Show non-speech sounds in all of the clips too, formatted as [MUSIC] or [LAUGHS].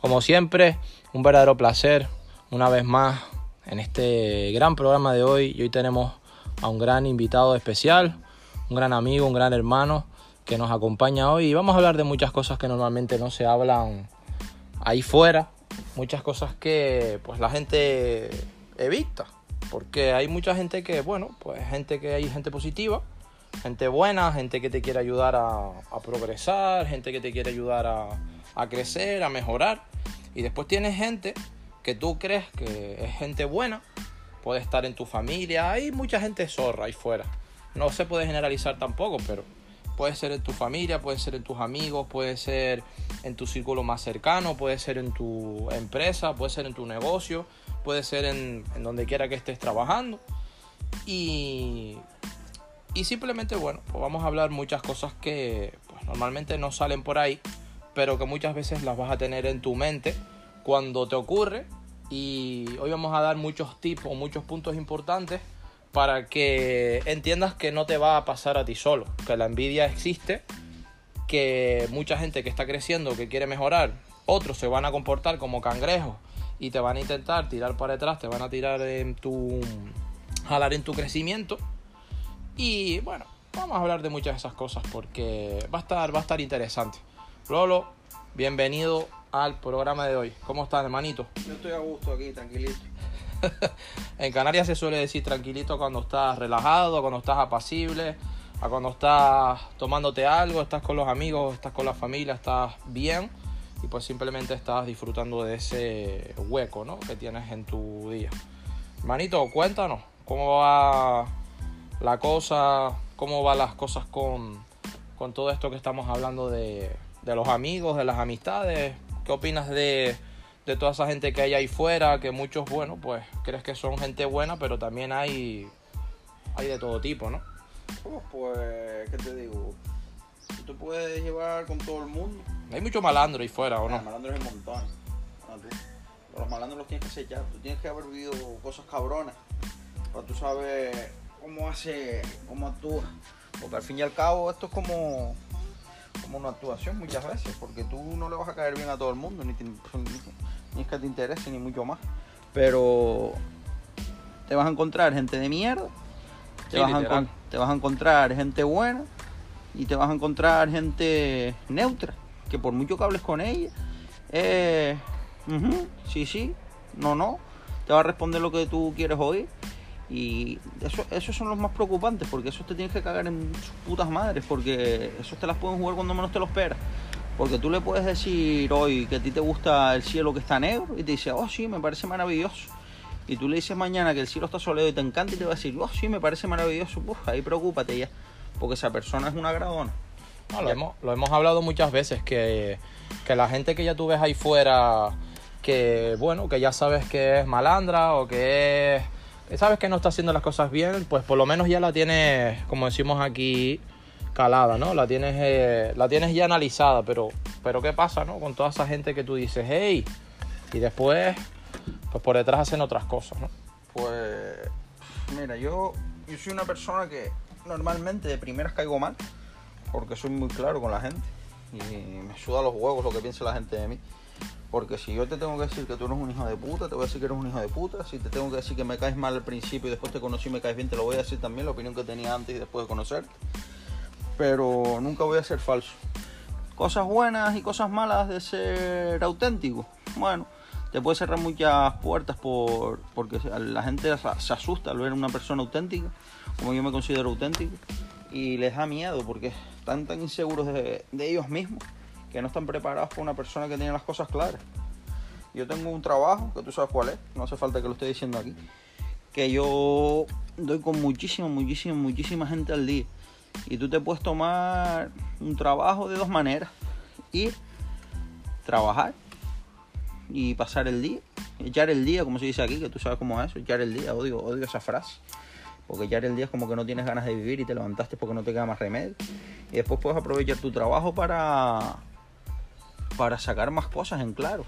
Como siempre, un verdadero placer una vez más en este gran programa de hoy. Y hoy tenemos a un gran invitado especial, un gran amigo, un gran hermano que nos acompaña hoy. Y vamos a hablar de muchas cosas que normalmente no se hablan ahí fuera, muchas cosas que pues la gente evita, porque hay mucha gente que, bueno, pues gente que hay gente positiva, gente buena, gente que te quiere ayudar a, progresar, gente que te quiere ayudar a, a crecer, a mejorar. Y después tienes gente que tú crees que es gente buena, puede estar en tu familia, hay mucha gente zorra ahí fuera. No se puede generalizar tampoco, pero puede ser en tu familia, puede ser en tus amigos, puede ser en tu círculo más cercano, puede ser en tu empresa, puede ser en tu negocio, puede ser en, donde quiera que estés trabajando. Y, y simplemente, bueno, pues vamos a hablar muchas cosas que pues, normalmente no salen por ahí, pero que muchas veces las vas a tener en tu mente cuando te ocurre. Y hoy vamos a dar muchos tips o muchos puntos importantes para que entiendas que no te va a pasar a ti solo, que la envidia existe, que mucha gente que está creciendo, que quiere mejorar, otros se van a comportar como cangrejos y te van a intentar tirar para atrás, te van a tirar en tu jalar en tu crecimiento. Y bueno, vamos a hablar de muchas de esas cosas porque va a estar va a estar interesante. Lolo, bienvenido al programa de hoy. ¿Cómo estás, hermanito? Yo estoy a gusto aquí, tranquilito. [LAUGHS] en Canarias se suele decir tranquilito cuando estás relajado, cuando estás apacible, a cuando estás tomándote algo, estás con los amigos, estás con la familia, estás bien y pues simplemente estás disfrutando de ese hueco ¿no? que tienes en tu día. Manito, cuéntanos cómo va la cosa, cómo van las cosas con, con todo esto que estamos hablando de, de los amigos, de las amistades. ¿Qué opinas de, de toda esa gente que hay ahí fuera? Que muchos, bueno, pues crees que son gente buena, pero también hay, hay de todo tipo, ¿no? Pues, ¿qué te digo? Tú puedes llevar con todo el mundo, hay mucho malandro ahí fuera, ¿o no? malandros en montón. Los malandros los tienes que sellar. Tú tienes que haber vivido cosas cabronas. Para tú sabes cómo hace, cómo actúa. Porque al fin y al cabo esto es como, como una actuación muchas veces. Porque tú no le vas a caer bien a todo el mundo. Ni, ni, es que te interese, ni mucho más. Pero te vas a encontrar gente de mierda. Te, vas a, te vas a encontrar gente buena. Y te vas a encontrar gente neutra que por mucho que hables con ella, eh, sí, sí, no, no, te va a responder lo que tú quieres oír. Y eso, esos son los más preocupantes, porque eso te tienes que cagar en sus putas madres, porque esos te las pueden jugar cuando menos te lo esperas. Porque tú le puedes decir hoy que a ti te gusta el cielo que está negro y te dice, oh sí, me parece maravilloso. Y tú le dices mañana que el cielo está soleado y te encanta y te va a decir, oh sí, me parece maravilloso. Uf, ahí preocúpate ya, porque esa persona es una gradona. No, lo, hemos, lo hemos hablado muchas veces, que, la gente que ya tú ves ahí fuera, que bueno, que ya sabes que es malandra o que es, sabes que no está haciendo las cosas bien, pues por lo menos ya la tienes, como decimos aquí, calada, ¿no? La tienes, eh, la tienes ya analizada, pero, pero ¿qué pasa, no? Con toda esa gente que tú dices, hey, y después, pues por detrás hacen otras cosas, ¿no? Pues, mira, yo, yo soy una persona que normalmente de primeras caigo mal porque soy muy claro con la gente y me suda los huevos lo que piensa la gente de mí. Porque si yo te tengo que decir que tú eres un hijo de puta, te voy a decir que eres un hijo de puta. Si te tengo que decir que me caes mal al principio y después te conocí y me caes bien, te lo voy a decir también, la opinión que tenía antes y después de conocerte. Pero nunca voy a ser falso. Cosas buenas y cosas malas de ser auténtico. Bueno, te puede cerrar muchas puertas por, porque la gente se asusta al ver una persona auténtica, como yo me considero auténtico, y les da miedo porque están tan inseguros de, ellos mismos que no están preparados para una persona que tiene las cosas claras. Yo tengo un trabajo, que tú sabes cuál es, no hace falta que lo esté diciendo aquí, que yo doy con muchísima, muchísima, muchísima gente al día. Y tú te puedes tomar un trabajo de dos maneras. Ir, trabajar y pasar el día. Echar el día, como se dice aquí, que tú sabes cómo es eso, echar el día, odio, odio esa frase. Porque ya el día es como que no tienes ganas de vivir y te levantaste porque no te queda más remedio. Y después puedes aprovechar tu trabajo para, para sacar más cosas en claro.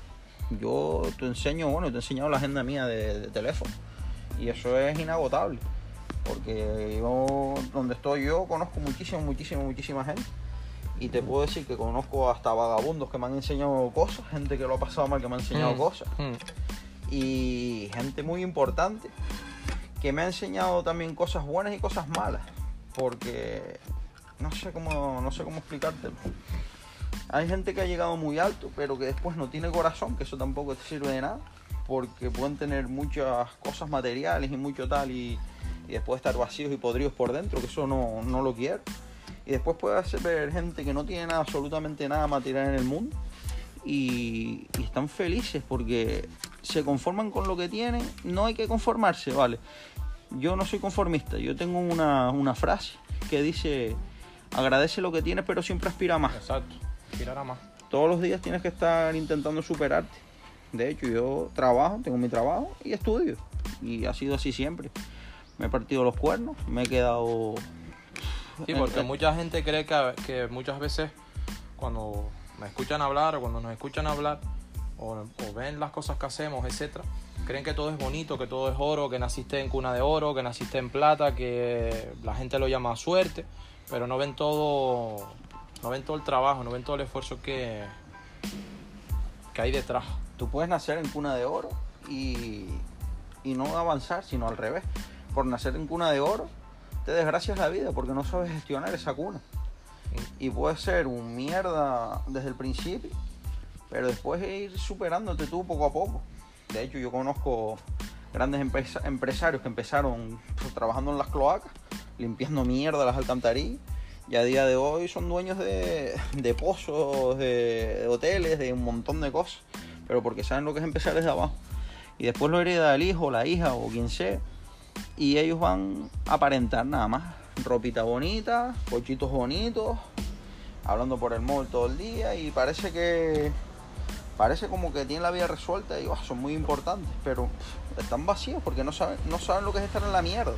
Yo te enseño, bueno, te he enseñado la agenda mía de, teléfono. Y eso es inagotable. Porque yo, donde estoy yo, conozco muchísima, muchísima, muchísima gente. Y te puedo decir que conozco hasta vagabundos que me han enseñado cosas, gente que lo ha pasado mal que me ha enseñado Mm, cosas. mm. Y gente muy importante que me ha enseñado también cosas buenas y cosas malas. Porque no sé cómo, no sé cómo explicártelo. Hay gente que ha llegado muy alto, pero que después no tiene corazón, que eso tampoco te sirve de nada. Porque pueden tener muchas cosas materiales y mucho tal, y, después estar vacíos y podridos por dentro, que eso no, no lo quiero. Y después puede ver gente que no tiene absolutamente nada material en el mundo, y, están felices porque se conforman con lo que tienen. No hay que conformarse, ¿vale? Yo no soy conformista, yo tengo una, una frase que dice, agradece lo que tienes, pero siempre aspira más. Exacto. Tirar a más. Todos los días tienes que estar intentando superarte. De hecho, yo trabajo, tengo mi trabajo y estudio. Y ha sido así siempre. Me he partido los cuernos, me he quedado... Sí, en- porque en- mucha gente cree que, que muchas veces cuando me escuchan hablar o cuando nos escuchan hablar o, o ven las cosas que hacemos, etcétera, creen que todo es bonito, que todo es oro, que naciste en cuna de oro, que naciste en plata, que la gente lo llama suerte, pero no ven todo, no ven todo el trabajo, no ven todo el esfuerzo que, que hay detrás. Tú puedes nacer en cuna de oro y, y no avanzar, sino al revés. Por nacer en cuna de oro, te desgracias la vida porque no sabes gestionar esa cuna. Y puedes ser un mierda desde el principio, pero después ir superándote tú poco a poco. De hecho, yo conozco grandes empresa- empresarios que empezaron trabajando en las cloacas, limpiando mierda las alcantarillas, y a día de hoy son dueños de, pozos, de, hoteles, de un montón de cosas, pero porque saben lo que es empezar desde abajo. Y después lo hereda el hijo, la hija o quien sea, y ellos van a aparentar nada más. Ropita bonita, cochitos bonitos, hablando por el móvil todo el día y parece que parece como que tienen la vida resuelta y "Ah, son muy importantes, pero están vacíos porque no saben, no saben lo que es estar en la mierda.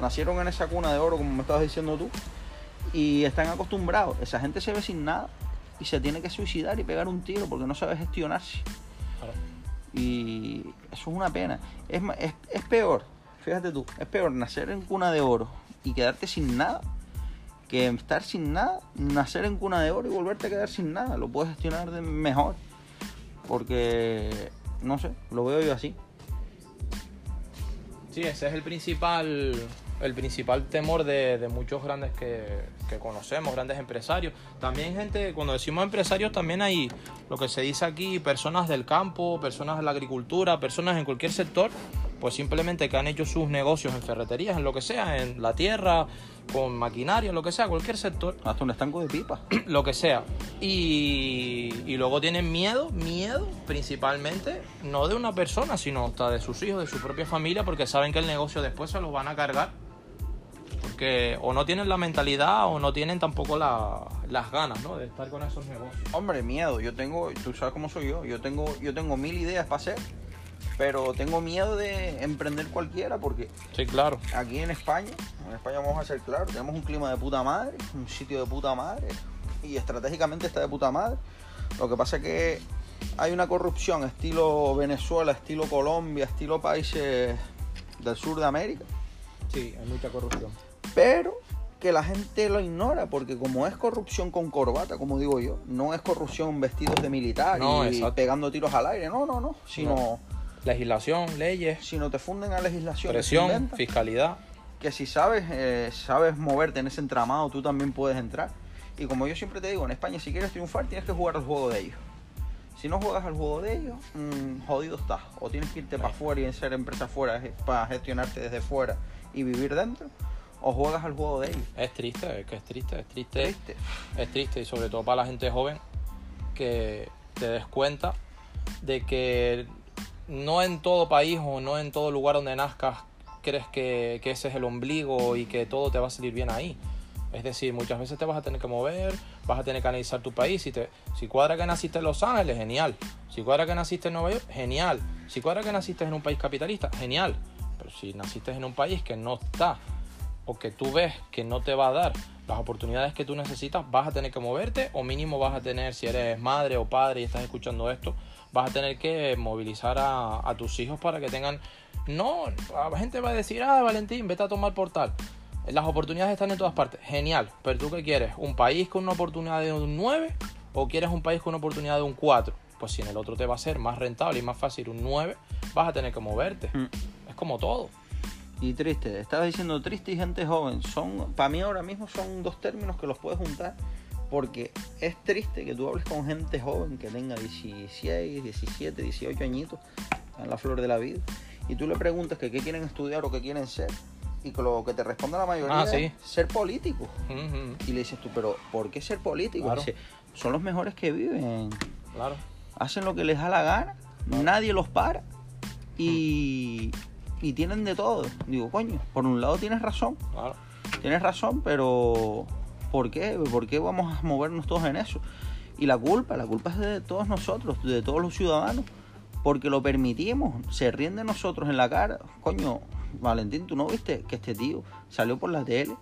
Nacieron en esa cuna de oro, como me estabas diciendo tú, y están acostumbrados. Esa gente se ve sin nada y se tiene que suicidar y pegar un tiro porque no sabe gestionarse. Y eso es una pena. Es, es, es peor, fíjate tú, es peor nacer en cuna de oro y quedarte sin nada que estar sin nada, nacer en cuna de oro y volverte a quedar sin nada. Lo puedes gestionar de mejor. Porque, no sé, lo veo yo así. Sí, ese es el principal, el principal temor de, de muchos grandes que, que conocemos, grandes empresarios. También gente, cuando decimos empresarios, también hay lo que se dice aquí, personas del campo, personas de la agricultura, personas en cualquier sector, pues simplemente que han hecho sus negocios en ferreterías, en lo que sea, en la tierra, con maquinaria, lo que sea, cualquier sector Hasta un estanco de pipa. [CLEARS THROAT] lo que sea. Y, y luego tienen miedo, miedo principalmente, no de una persona, sino hasta de sus hijos, de su propia familia, porque saben que el negocio después se los van a cargar. Porque o no tienen la mentalidad o no tienen tampoco la- las ganas ¿no? de estar con esos negocios. Hombre, miedo. Yo tengo, tú sabes cómo soy yo. Yo tengo, yo tengo mil ideas para hacer. Pero tengo miedo de emprender cualquiera porque Sí, claro. aquí en España, en España vamos a ser claros, tenemos un clima de puta madre, un sitio de puta madre y estratégicamente está de puta madre. Lo que pasa es que hay una corrupción estilo Venezuela, estilo Colombia, estilo países del sur de América, Sí, hay mucha corrupción. Pero que la gente lo ignora porque como es corrupción con corbata, como digo yo, no es corrupción vestidos de militar No, y exacto. pegando tiros al aire, no, no, no, sino, No. Legislación, leyes, sino te funden a legislación. presión, fiscalidad. que si sabes, eh, sabes moverte en ese entramado, tú también puedes entrar. Y como yo siempre te digo, en España si quieres triunfar tienes que jugar al juego de ellos. Si no juegas al juego de ellos, mm, jodido estás. O tienes que irte para afuera y ser empresa fuera para gestionarte desde fuera y vivir dentro. O juegas al juego de ellos. Es triste, es que es triste, es triste. ¿Viste? es triste y sobre todo para la gente joven que te des cuenta de que no en todo país o no en todo lugar donde nazcas crees que, que ese es el ombligo y que todo te va a salir bien ahí. Es decir, muchas veces te vas a tener que mover, vas a tener que analizar tu país. Si, te, si cuadra que naciste en Los Ángeles, genial. Si cuadra que naciste en Nueva York, genial. Si cuadra que naciste en un país capitalista, genial. Pero si naciste en un país que no está o que tú ves que no te va a dar las oportunidades que tú necesitas, vas a tener que moverte o mínimo vas a tener, si eres madre o padre y estás escuchando esto, vas a tener que movilizar a, a tus hijos para que tengan... No, la gente va a decir, ah, Valentín, vete a tomar por tal. las oportunidades están en todas partes. Genial. Pero tú qué quieres? ¿Un país con una oportunidad de un 9 o quieres un país con una oportunidad de un 4? Pues si en el otro te va a ser más rentable y más fácil un 9, vas a tener que moverte. Mm. Es como todo. Y triste, estabas diciendo triste y gente joven. Son, para mí ahora mismo son dos términos que los puedes juntar. Porque es triste que tú hables con gente joven que tenga 16, 17, 18 añitos en la flor de la vida. Y tú le preguntas que qué quieren estudiar o qué quieren ser. Y que lo que te responde la mayoría Ah, sí. es ser político. Y le dices tú, pero ¿por qué ser político? Claro. Dice, son los mejores que viven. Claro. hacen lo que les da la gana, nadie los para y, y tienen de todo. Digo, coño, por un lado tienes razón, Claro. tienes razón, pero ¿por qué? ¿Por qué vamos a movernos todos en eso? Y la culpa, la culpa es de todos nosotros, de todos los ciudadanos, porque lo permitimos, se ríen de nosotros en la cara. Coño, Valentín, ¿tú no viste que este tío salió por la tele?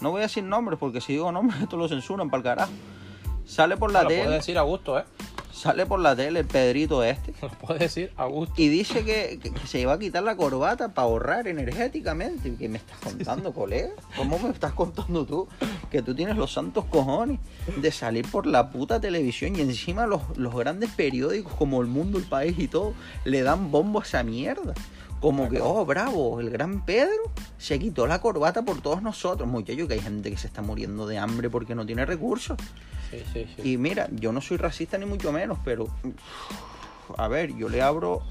No voy a decir nombres porque si digo nombres [LAUGHS] esto lo censuran para el carajo. Sale por la Lo puedes tele, decir a gusto, ¿eh? Sale por la tele el Pedrito este Lo puedes decir a gusto. y dice que, que- que se iba a quitar la corbata para ahorrar energéticamente. ¿Qué me estás contando, colega? ¿Cómo me estás contando tú? Que tú tienes los santos cojones de salir por la puta televisión y encima los, los grandes periódicos como El Mundo, El País y todo le dan bombo a esa mierda. Como que, oh, bravo, el gran Pedro se quitó la corbata por todos nosotros. Muchacho, que hay gente que se está muriendo de hambre porque no tiene recursos. Sí, sí, sí. Y mira, yo no soy racista ni mucho menos, pero a ver, yo le abro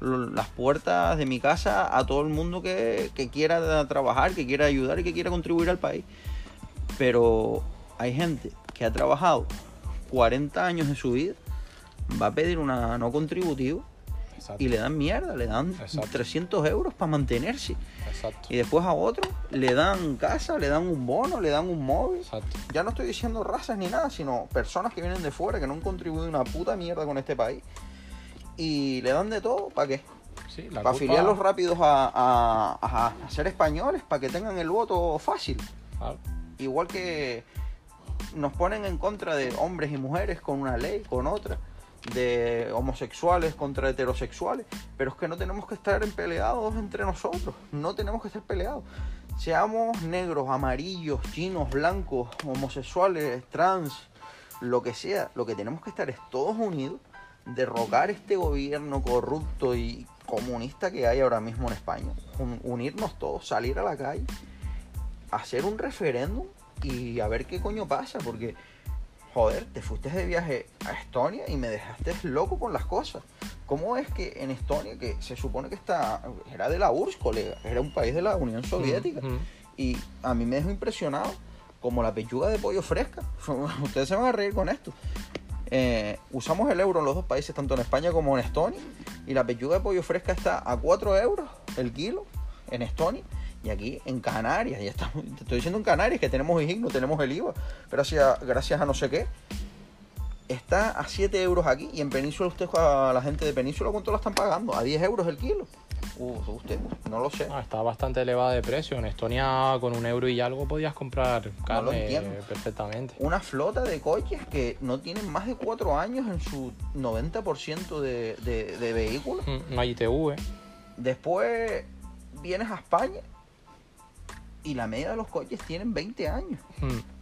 las puertas de mi casa a todo el mundo que, que quiera trabajar, que quiera ayudar y que quiera contribuir al país. Pero hay gente que ha trabajado 40 años de su vida, va a pedir una no contributiva Exacto. y le dan mierda, le dan Exacto. 300 euros para mantenerse. Exacto. Y después a otro le dan casa, le dan un bono, le dan un móvil. Exacto. Ya no estoy diciendo razas ni nada, sino personas que vienen de fuera, que no han contribuido una puta mierda con este país. Y le dan de todo, ¿para qué? Sí, Para culpa- afiliarlos rápidos a, a- a- a ser españoles, para que tengan el voto fácil. Claro. Igual que nos ponen en contra de hombres y mujeres con una ley, con otra, de homosexuales contra heterosexuales, pero es que no tenemos que estar peleados entre nosotros, no tenemos que estar peleados. Seamos negros, amarillos, chinos, blancos, homosexuales, trans, lo que sea, lo que tenemos que estar es todos unidos, derrocar este gobierno corrupto y comunista que hay ahora mismo en España, Un- unirnos todos, salir a la calle hacer un referéndum y a ver qué coño pasa, porque, joder, te fuiste de viaje a Estonia y me dejaste loco con las cosas. ¿Cómo es que en Estonia, que se supone que está, era de la URSS, colega, era un país de la Unión Soviética, Ujú. y a mí me dejó impresionado como la pechuga de pollo fresca. [LAUGHS] Ustedes se van a reír con esto. Eh, usamos el euro en los dos países, tanto en España como en Estonia, y la pechuga de pollo fresca está a 4 euros el kilo en Estonia. Y aquí en Canarias, ya estamos, te estoy diciendo en Canarias que tenemos IGIC, no tenemos el IVA, gracias, gracias a no sé qué. Está a 7 euros aquí y en Península usted a la gente de Península cuánto lo están pagando, a 10 euros el kilo. Uh, usted, no lo sé. Ah, está bastante elevada de precio. En Estonia con un euro y algo podías comprar lo carne entiendo. perfectamente. una flota de coches que no tienen más de cuatro años en su 90% de, de, de vehículos. Mm, No hay ITV. Después vienes a España y la media de los coches tienen 20 años. Mm.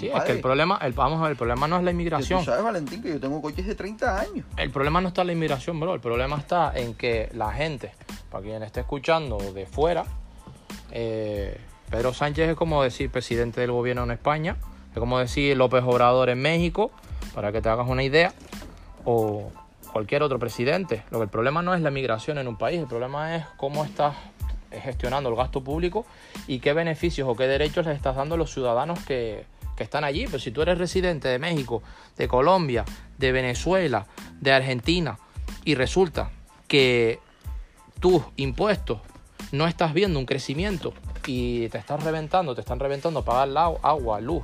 Sí, es que el problema, el, vamos a ver, el problema no es la inmigración. Tú sabes, Valentín, que yo tengo coches de 30 años. El problema no está en la inmigración, bro. El problema está en que la gente, para quien esté escuchando de fuera, eh, Pedro Sánchez es como decir presidente del gobierno en España, es como decir López Obrador en México, para que te hagas una idea, o cualquier otro presidente. Lo que el problema no es la inmigración en un país, el problema es cómo estás gestionando el gasto público y qué beneficios o qué derechos les estás dando a los ciudadanos que, que están allí. Pero si tú eres residente de México, de Colombia, de Venezuela, de Argentina, y resulta que tus impuestos no estás viendo un crecimiento y te estás reventando, te están reventando pagar la agua, luz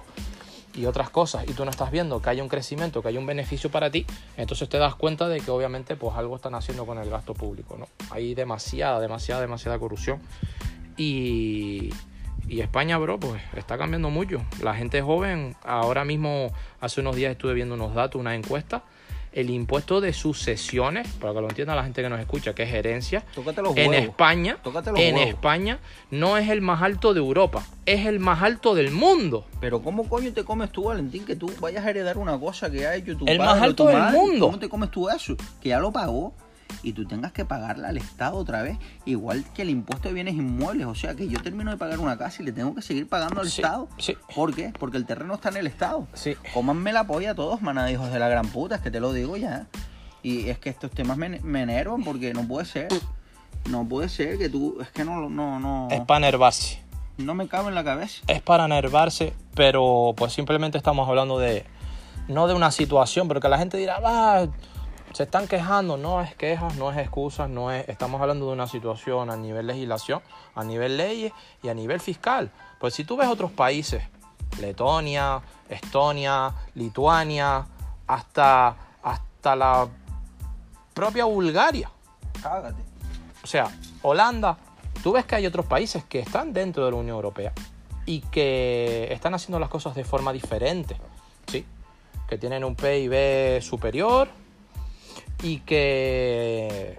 y otras cosas y tú no estás viendo que haya un crecimiento, que haya un beneficio para ti, entonces te das cuenta de que obviamente pues algo están haciendo con el gasto público, ¿no? Hay demasiada, demasiada, demasiada corrupción y, y España, bro, pues está cambiando mucho. La gente joven, ahora mismo, hace unos días estuve viendo unos datos, una encuesta, el impuesto de sucesiones, para que lo entienda la gente que nos escucha, que es herencia, en. España, en huevos. España no es el más alto de Europa, es el más alto del mundo. Pero ¿cómo coño te comes tú, Valentín, que tú vayas a heredar una cosa que ha hecho tu El padre más o alto tu del madre? mundo. ¿Cómo te comes tú eso? Que ya lo pagó y tú tengas que pagarle al Estado otra vez, igual que el impuesto de bienes inmuebles. O sea, que yo termino de pagar una casa y le tengo que seguir pagando al Sí, Estado. sí. ¿Por qué? Porque el terreno está en el Estado. Sí. Cómanme la polla a todos, maná, hijos de la gran puta, es que te lo digo ya. Y es que estos temas me, me enervan porque no puede ser. No puede ser que tú, es que no, no, no, Es para enervarse. no me cabe en la cabeza. es para enervarse, pero pues simplemente estamos hablando de, no de una situación, porque la gente dirá, va, se están quejando, no es quejas, no es excusas, no es, estamos hablando de una situación a nivel legislación, a nivel leyes y a nivel fiscal. Pues si tú ves otros países, Letonia, Estonia, Lituania, hasta, hasta la propia Bulgaria, Cágate. o sea, Holanda, tú ves que hay otros países que están dentro de la Unión Europea y que están haciendo las cosas de forma diferente, ¿sí? Que tienen un PIB superior y que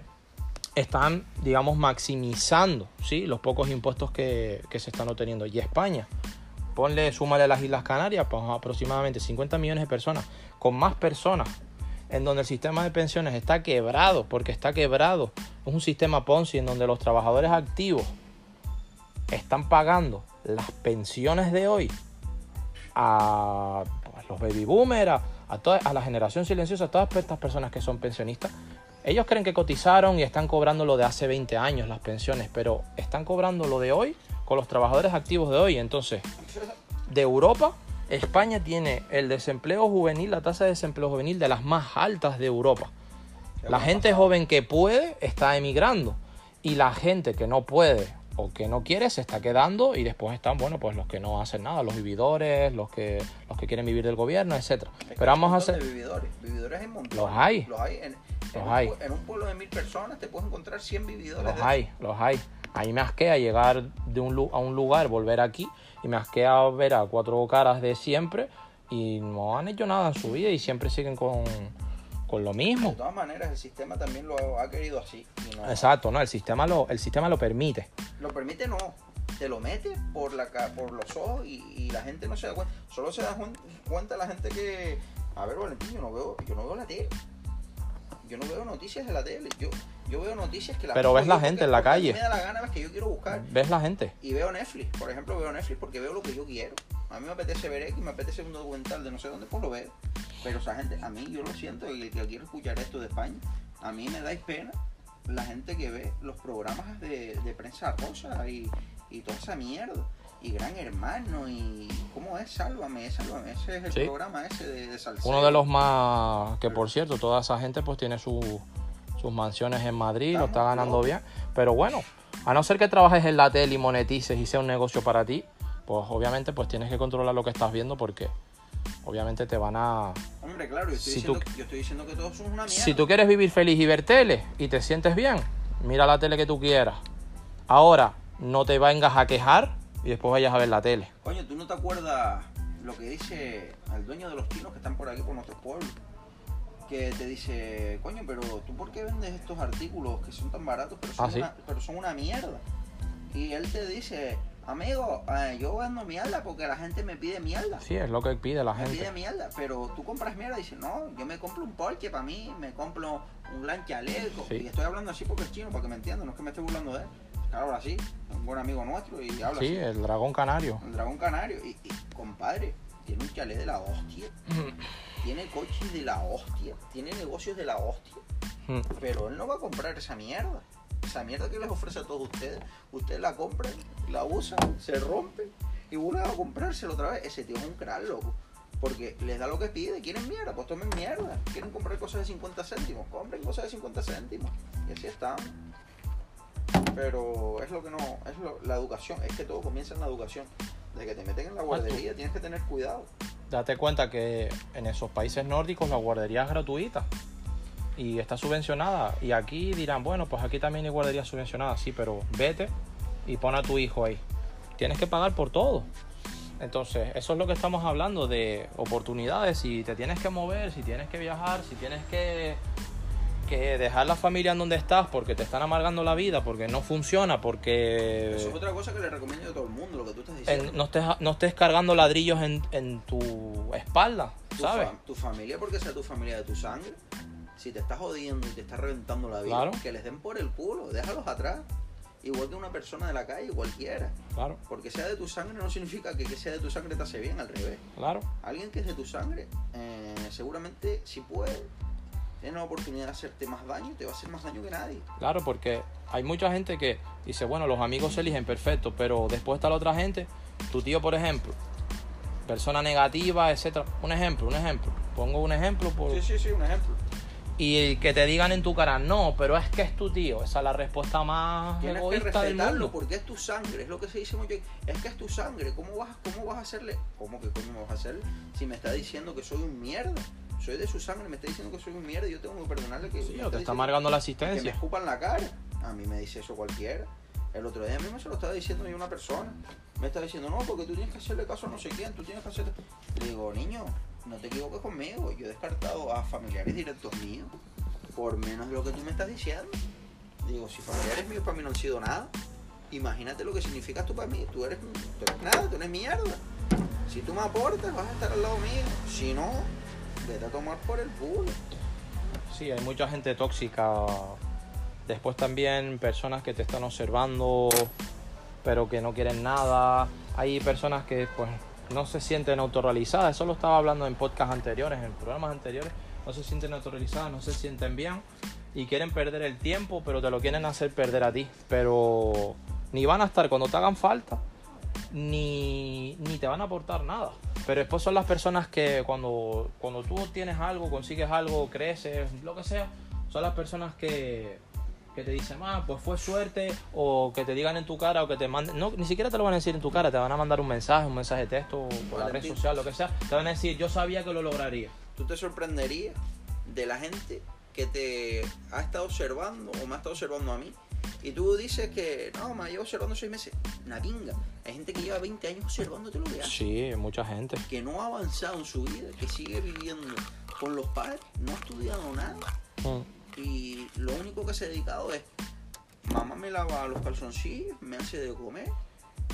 están, digamos, maximizando, ¿sí? Los pocos impuestos que, que se están obteniendo. Y España, ponle, súmale a las Islas Canarias, pues aproximadamente 50 millones de personas, con más personas en donde el sistema de pensiones está quebrado, porque está quebrado. Es un sistema Ponzi en donde los trabajadores activos están pagando las pensiones de hoy a los baby boomers, a, toda, a la generación silenciosa, a todas estas personas que son pensionistas. Ellos creen que cotizaron y están cobrando lo de hace 20 años las pensiones, pero están cobrando lo de hoy con los trabajadores activos de hoy. Entonces, de Europa, España tiene el desempleo juvenil, la tasa de desempleo juvenil de las más altas de Europa. La gente joven que puede está emigrando y la gente que no puede o que no quiere se está quedando y después están, bueno, pues los que no hacen nada, los vividores, los que los que quieren vivir del gobierno, etcétera. Pero vamos a hacer vividores. Vividores hay. Los hay. Los hay. En, Los un, hay. pue- en un pueblo de mil personas te puedes encontrar 100 vividores. Los de hay, los hay. A mí me asquea llegar de un, a un lugar, volver aquí y me asquea ver a cuatro caras de siempre y no han hecho nada en su vida y siempre siguen con, con lo De mismo. todas maneras, el sistema también lo ha querido así. no- Exacto, ¿no? El sistema lo, el sistema lo permite. Lo permite, no. Te lo mete por, la, ca- por los ojos y, y la gente no se da cuenta. Solo se da cuen- cuenta la gente que. A ver, Valentín, yo no veo, yo no veo la tele. Yo no veo noticias de la tele. Yo, yo veo noticias que la Pero ves la gente en la calle. Me da la gana, ves que yo quiero buscar. ¿Ves la gente? Y veo Netflix, por ejemplo, veo Netflix porque veo lo que yo quiero. A mí me apetece ver X, me apetece un documental de no sé dónde, pues lo veo. Pero esa gente, a mí yo lo siento, y el que quiere escuchar esto de España, a mí me dais pena la gente que ve los programas de, de prensa rosa y, y toda esa mierda. Y Gran Hermano y... ¿Cómo es? Sálvame, Sálvame. Ese es el Sí. programa ese de, de. Uno de los más, que por cierto, toda esa gente pues tiene su- sus mansiones en Madrid, lo está ganando locos. bien. Pero bueno, a no ser que trabajes en la tele y monetices y sea un negocio para ti, pues obviamente pues tienes que controlar lo que estás viendo porque obviamente te van a... Hombre, claro, yo estoy, Si diciendo, tú- yo estoy diciendo que todos son una mierda. Si tú quieres vivir feliz y ver tele y te sientes bien, mira la tele que tú quieras. Ahora, no te vengas a quejar y después vayas a ver la tele. Coño, ¿tú no te acuerdas lo que dice el dueño de los chinos que están por aquí, por nuestro pueblo? Que te dice, coño, pero ¿tú por qué vendes estos artículos que son tan baratos, pero son, Ah, ¿sí? una, pero son una mierda? Y él te dice, amigo, eh, yo vendo mierda porque la gente me pide mierda. Sí, es lo que pide la Me pide gente. mierda, pero tú compras mierda y dices, no, yo me compro un Porsche para mí, me compro un gran chaleco. Sí. Y estoy hablando así porque es chino, para que me entiendan, no es que me esté burlando de él. Claro, ahora sí, es un buen amigo nuestro y habla Sí, así. el dragón canario. El dragón canario. Y, y, compadre, tiene un chalet de la hostia. [LAUGHS] Tiene coches de la hostia. Tiene negocios de la hostia. Mm. Pero él no va a comprar esa mierda. Esa mierda que les ofrece a todos ustedes. Ustedes la compran, la usan, se rompe. Y vuelven a comprárselo otra vez. Ese tío es un crack, loco. Porque les da lo que pide. ¿Quieren mierda? Pues tomen mierda. ¿Quieren comprar cosas de 50 céntimos? Compren cosas de 50 céntimos. Y así están. Pero es lo que no. Es lo- la educación. Es que todo comienza en la educación. De que te meten en la guardería tienes que tener cuidado. Date cuenta que en esos países nórdicos la guardería es gratuita y está subvencionada. Y aquí dirán, bueno, pues aquí también hay guardería subvencionada, sí, pero vete y pon a tu hijo ahí. Tienes que pagar por todo. Entonces, eso es lo que estamos hablando de oportunidades. Si te tienes que mover, si tienes que viajar, si tienes que, que dejar la familia en donde estás porque te están amargando la vida, porque no funciona, porque Eso es otra cosa que le recomiendo a todo el mundo, lo que tú estás diciendo. en- no, estés, no estés cargando ladrillos en, en tu espalda, tu, ¿sabes? tu familia, porque sea tu familia de tu sangre, si te estás jodiendo y te estás reventando la vida, Claro. que les den por el culo, déjalos atrás. Igual que una persona de la calle, cualquiera. Claro, Porque sea de tu sangre no significa que que sea de tu sangre te hace bien, al revés. claro. Alguien que es de tu sangre, eh, seguramente si puede, tiene la oportunidad de hacerte más daño, te va a hacer más daño que nadie. Claro, porque hay mucha gente que dice, bueno, los amigos se eligen perfecto, pero después está la otra gente, tu tío, por ejemplo, persona negativa, etcétera. Un ejemplo, un ejemplo. Pongo un ejemplo por... Sí, sí, sí, un ejemplo. Y que te digan en tu cara, no, pero es que es tu tío. Esa es la respuesta más Tienes que egoísta del respetarlo mundo. porque es tu sangre, es lo que se dice mucho. Es que es tu sangre, ¿cómo vas, cómo vas a hacerle? ¿Cómo que cómo vas a hacerle? Si me está diciendo que soy un mierda, soy de su sangre, me está diciendo que soy un mierda y yo tengo que perdonarle que Sí, te está amargando la que me asistencia. escupan la cara. A mí me dice eso cualquiera. El otro día a mí me se lo estaba diciendo yo una persona. Me está diciendo, no, porque tú tienes que hacerle caso a no sé quién, tú tienes que hacerle... Le digo, niño, no te equivoques conmigo. Yo he descartado a familiares directos míos por menos de lo que tú me estás diciendo. Digo, si familiares míos para mí no han sido nada, imagínate lo que significas tú para mí. Tú eres, nada, tú eres mierda. Si tú me aportas, vas a estar al lado mío. Si no, vete a tomar por el culo. Sí, hay mucha gente tóxica. Después también personas que te están observando, pero que no quieren nada. Hay personas que pues no se sienten autorrealizadas. Eso lo estaba hablando en podcasts anteriores, en programas anteriores. No se sienten autorrealizadas, no se sienten bien y quieren perder el tiempo, pero te lo quieren hacer perder a ti. Pero ni van a estar cuando te hagan falta, ni, ni te van a aportar nada. Pero después son las personas que cuando, cuando tú tienes algo, consigues algo, creces, lo que sea, son las personas que, que te dicen, ah, pues fue suerte, o que te digan en tu cara, o que te manden, no, ni siquiera te lo van a decir en tu cara, te van a mandar un mensaje, un mensaje de texto, por la red social, lo que sea, te van a decir, yo sabía que lo lograría. tú te sorprenderías de la gente que te ha estado observando o me ha estado observando a mí. Y tú dices que no, me llevo observando seis meses. Una pinga. Hay gente que lleva 20 años observándote lo que hace. Sí, mucha gente. Que no ha avanzado en su vida, que sigue viviendo con los padres, no ha estudiado nada. Mm. Y lo único que se ha dedicado es, mamá me lava los calzoncillos, me hace de comer,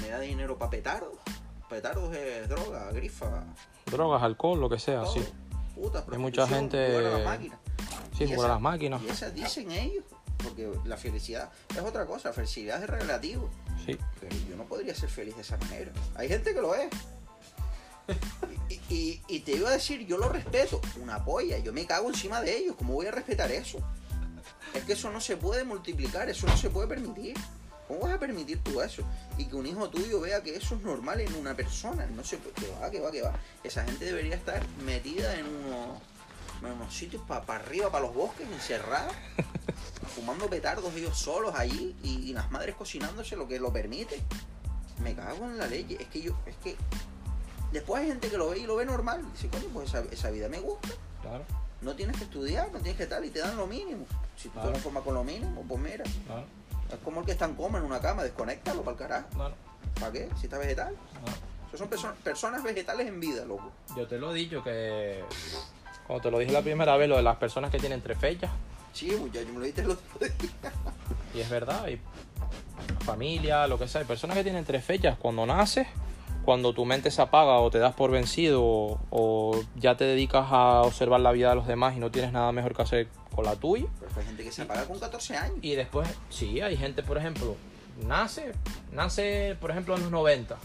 me da dinero para petardos. Petardos es droga, grifa, Drogas, alcohol, lo que sea, todo. sí. Puta, Hay mucha gente- jugar a la máquina. Sí, Y jugar esa- a las máquinas. Y esas dicen ellos, porque la felicidad es otra cosa, la felicidad es relativo. Sí. Pero yo no podría ser feliz de esa manera. Hay gente que lo es. [LAUGHS] Y, y- y te iba a decir, yo lo respeto, una polla, yo me cago encima de ellos, ¿cómo voy a respetar eso? Es que eso no se puede multiplicar, eso no se puede permitir. ¿Cómo vas a permitir tú eso? Y que un hijo tuyo vea que eso es normal en una persona. No se puede, que va, que va, que va. Esa gente debería estar metida en unos, en unos sitios para arriba, para los bosques, encerrada, [LAUGHS] fumando petardos ellos solos allí y, y las madres cocinándose lo que lo permite. Me cago en la ley. Es que yo, es que después hay gente que lo ve y lo ve normal. Dice, coño, pues esa, esa vida me gusta. Claro, No tienes que estudiar, no tienes que tal, y te dan lo mínimo. Si tú te conformas con lo mínimo, pues mira, claro, es como el que está en coma en una cama, desconéctalo para el carajo. claro, ¿Para qué? Si está vegetal. claro. Esos son perso- personas vegetales en vida, loco. Yo te lo he dicho que cuando te lo dije la primera vez, lo de las personas que tienen tres fechas, Sí, muchacho, me lo dijiste el otro día. y es verdad, hay familia, lo que sea, hay personas que tienen tres fechas, cuando naces, cuando tu mente se apaga o te das por vencido o, o ya te dedicas a observar la vida de los demás y no tienes nada mejor que hacer con la tuya. Pero hay gente que se apaga con 14 años. Y después, sí, hay gente, por ejemplo, nace, nace, por ejemplo, en los 90,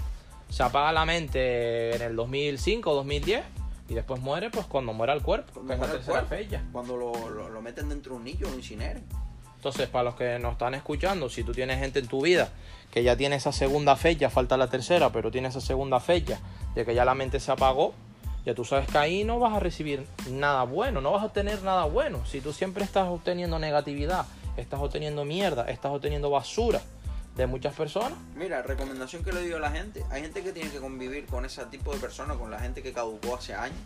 se apaga la mente en el 2005 o 2010 y después muere, pues cuando muera el cuerpo, Cuando que es la muera el tercera cuerpo. fecha. Cuando lo, lo- lo meten dentro de un niño, lo incineren. Entonces, para los que nos están escuchando, si tú tienes gente en tu vida que ya tiene esa segunda fecha, falta la tercera, pero tiene esa segunda fecha de que ya la mente se apagó, ya tú sabes que ahí no vas a recibir nada bueno, no vas a obtener nada bueno. Si tú siempre estás obteniendo negatividad, estás obteniendo mierda, estás obteniendo basura de muchas personas, Mira, recomendación que le digo a la gente. Hay gente que tiene que convivir con ese tipo de personas, con la gente que caducó hace años.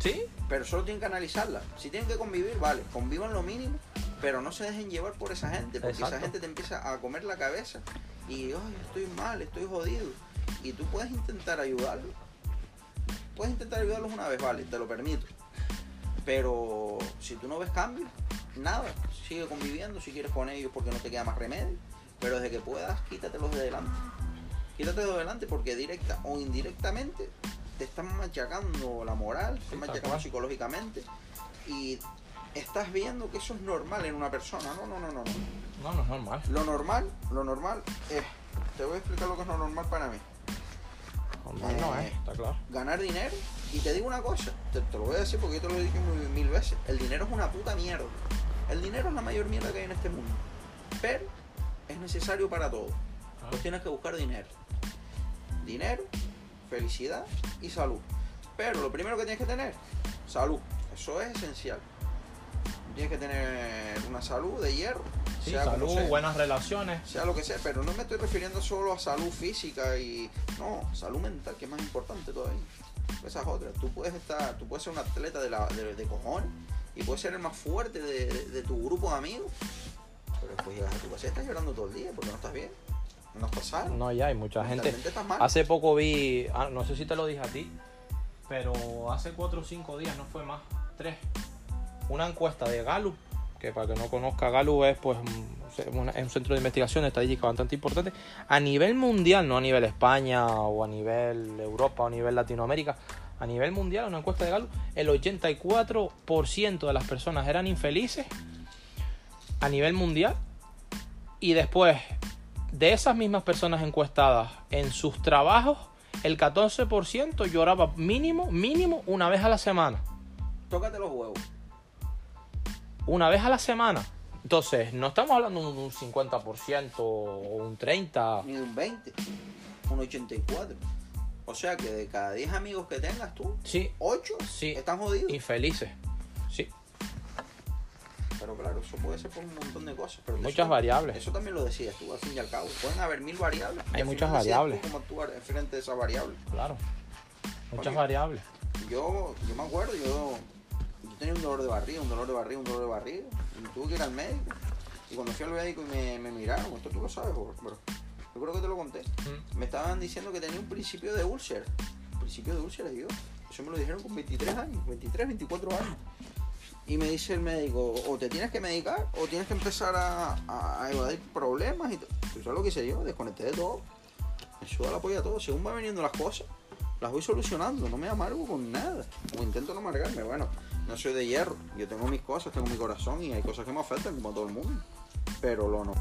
¿sí? Pero solo tienen que analizarla. Si tienen que convivir, vale, convivan lo mínimo, pero no se dejen llevar por esa gente, porque esa gente te empieza a comer la cabeza y, ay, estoy mal, estoy jodido. y tú puedes intentar ayudarlos. Puedes intentar ayudarlos una vez, vale, te lo permito. Pero si tú no ves cambio, nada, sigue conviviendo si quieres con ellos porque no te queda más remedio. Pero desde que puedas, quítatelos de delante. Quítatelos de delante porque directa o indirectamente te están machacando la moral, te están machacando psicológicamente y estás viendo que eso es normal en una persona. No, no, no, no. no. No, no es normal. Lo normal, lo normal es, te voy a explicar lo que es lo normal para mí. Normal no Eh. es, está claro. Ganar dinero y te digo una cosa, te, te lo voy a decir porque yo te lo he dicho mil, mil veces, el dinero es una puta mierda. El dinero es la mayor mierda que hay en este mundo. Pero es necesario para todo. Ah. Pues tienes que buscar dinero. Dinero, felicidad y salud. Pero lo primero que tienes que tener, salud. Eso es esencial. Tienes que tener una salud de hierro. Sí, sea como salud, sea buenas relaciones. sea lo que sea, pero no me estoy refiriendo solo a salud física y no, salud mental, que es más importante todavía. Esa es otra. Tú puedes estar, tú puedes ser un atleta de, la, de, de cojones y puedes ser el más fuerte de, de- de tu grupo de amigos, pero después llegas a tu casa y estás llorando todo el día porque no estás bien, no estás sano. No, ya hay mucha gente. mentalmente estás mal. Hace poco vi, ah, no sé si te lo dije a ti, pero hace cuatro o cinco días, no fue más, tres, una encuesta de Gallup, que para que no conozca Gallup es pues es un centro de investigación estadística bastante importante, a nivel mundial, no a nivel España o a nivel Europa o a nivel Latinoamérica, a nivel mundial, una encuesta de Gallup, el 84% de las personas eran infelices a nivel mundial y después de esas mismas personas encuestadas en sus trabajos, el 14% lloraba mínimo, mínimo una vez a la semana. Tócate los huevos. Una vez a la semana. Entonces, no estamos hablando de un 50% o un 30%. Ni de un 20, un 84. O sea que de cada 10 amigos que tengas tú, Sí, 8 Sí. están jodidos. infelices. Sí, Pero claro, eso puede ser por un montón de cosas. Pero muchas eso, variables. Eso también lo decías tú, al fin y al cabo. Pueden haber mil variables. Hay muchas variables. cómo actuar frente a esas variables. Claro. Muchas Porque- variables. Yo, yo me acuerdo, yo tenía un dolor de barriga, un dolor de barriga, un dolor de barriga. Y tuve que ir al médico. Y cuando fui al médico y me, me miraron, esto tú lo sabes, bro. Yo creo que te lo conté. Mm. Me estaban diciendo que tenía un principio de úlcera. Principio de úlcera, y yo. Eso me lo dijeron con 23 años, 23, 24 años. Y me dice el médico, o te tienes que medicar o tienes que empezar a, a- a evadir problemas y todo. ¿Tú sabes lo que hice yo? Desconecté de todo. Me suda la polla todo. Según van viniendo las cosas, las voy solucionando. No me amargo con nada. O intento no amargarme. Bueno, no soy de hierro. Yo tengo mis cosas, tengo mi corazón y hay cosas que me afectan como todo el mundo. Pero lo no.